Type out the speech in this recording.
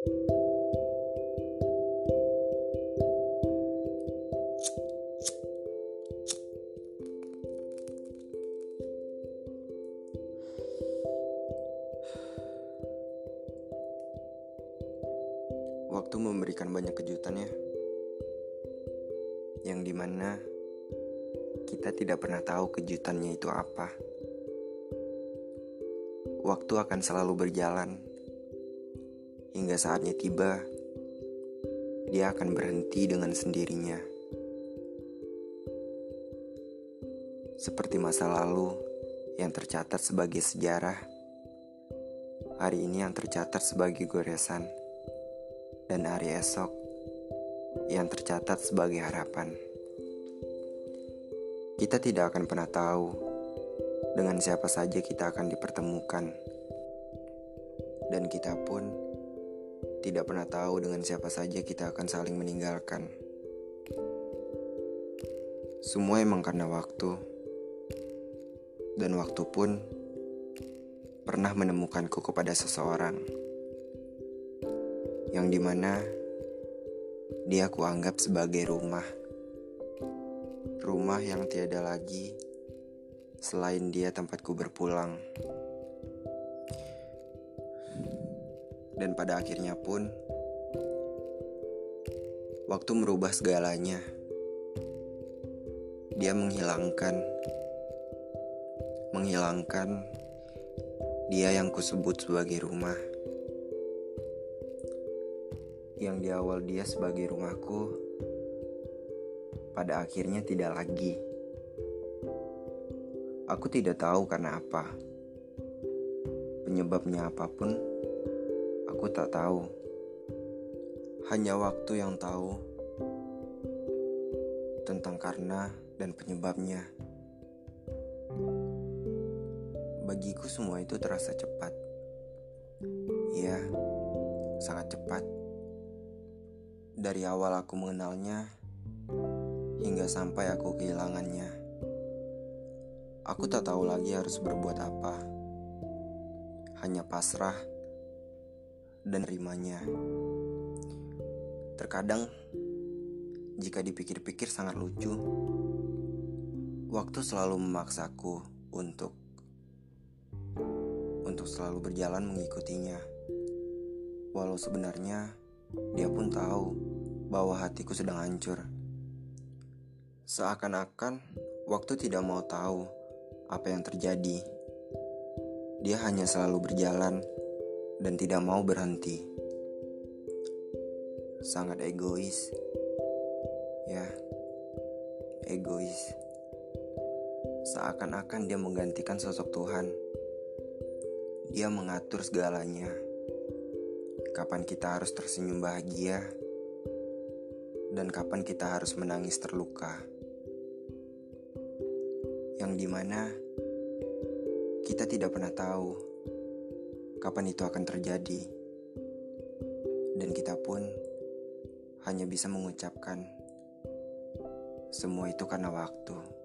Waktu memberikan banyak kejutan ya. Yang di mana kita tidak pernah tahu kejutannya itu apa. Waktu akan selalu berjalan Hingga saatnya tiba Dia akan berhenti dengan sendirinya Seperti masa lalu yang tercatat sebagai sejarah Hari ini yang tercatat sebagai goresan dan hari esok yang tercatat sebagai harapan. Kita tidak akan pernah tahu dengan siapa saja kita akan dipertemukan, dan kita pun tidak pernah tahu dengan siapa saja kita akan saling meninggalkan. Semua emang karena waktu, dan waktu pun pernah menemukanku kepada seseorang yang di mana dia kuanggap sebagai rumah. Rumah yang tiada lagi selain dia tempatku berpulang. Dan pada akhirnya pun, waktu merubah segalanya. Dia menghilangkan, menghilangkan dia yang kusebut sebagai rumah yang di awal dia sebagai rumahku, pada akhirnya tidak lagi. Aku tidak tahu karena apa. Penyebabnya apa pun, aku tak tahu. Hanya waktu yang tahu tentang karena dan penyebabnya. Bagiku semua itu terasa cepat. Ya, sangat cepat. Dari awal aku mengenalnya hingga sampai aku kehilangannya. Aku tak tahu lagi harus berbuat apa. Hanya pasrah dan rimanya. Terkadang jika dipikir-pikir sangat lucu. Waktu selalu memaksaku untuk untuk selalu berjalan mengikutinya. Walau sebenarnya dia pun tahu bahwa hatiku sedang hancur. Seakan-akan waktu tidak mau tahu apa yang terjadi. Dia hanya selalu berjalan dan tidak mau berhenti. Sangat egois. Ya, egois. Seakan-akan dia menggantikan sosok Tuhan. Dia mengatur segalanya. Kapan kita harus tersenyum bahagia? dan kapan kita harus menangis terluka. Yang di mana kita tidak pernah tahu kapan itu akan terjadi, dan kita pun hanya bisa mengucapkan semua itu karena waktu.